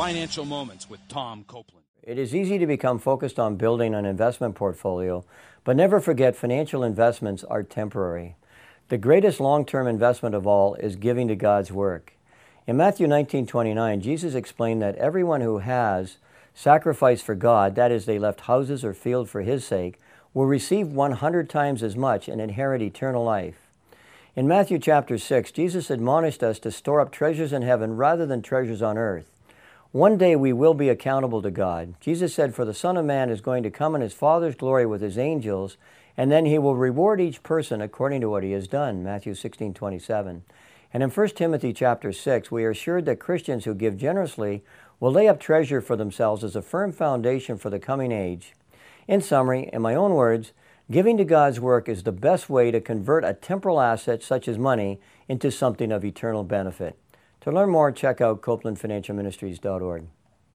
Financial Moments with Tom Copeland. It is easy to become focused on building an investment portfolio, but never forget financial investments are temporary. The greatest long-term investment of all is giving to God's work. In Matthew 19:29, Jesus explained that everyone who has sacrificed for God, that is they left houses or field for his sake, will receive 100 times as much and inherit eternal life. In Matthew chapter 6, Jesus admonished us to store up treasures in heaven rather than treasures on earth. One day we will be accountable to God. Jesus said, For the Son of Man is going to come in his Father's glory with his angels, and then he will reward each person according to what he has done. Matthew 16, 27. And in 1 Timothy chapter 6, we are assured that Christians who give generously will lay up treasure for themselves as a firm foundation for the coming age. In summary, in my own words, giving to God's work is the best way to convert a temporal asset such as money into something of eternal benefit. To learn more, check out CopelandFinancialMinistries.org.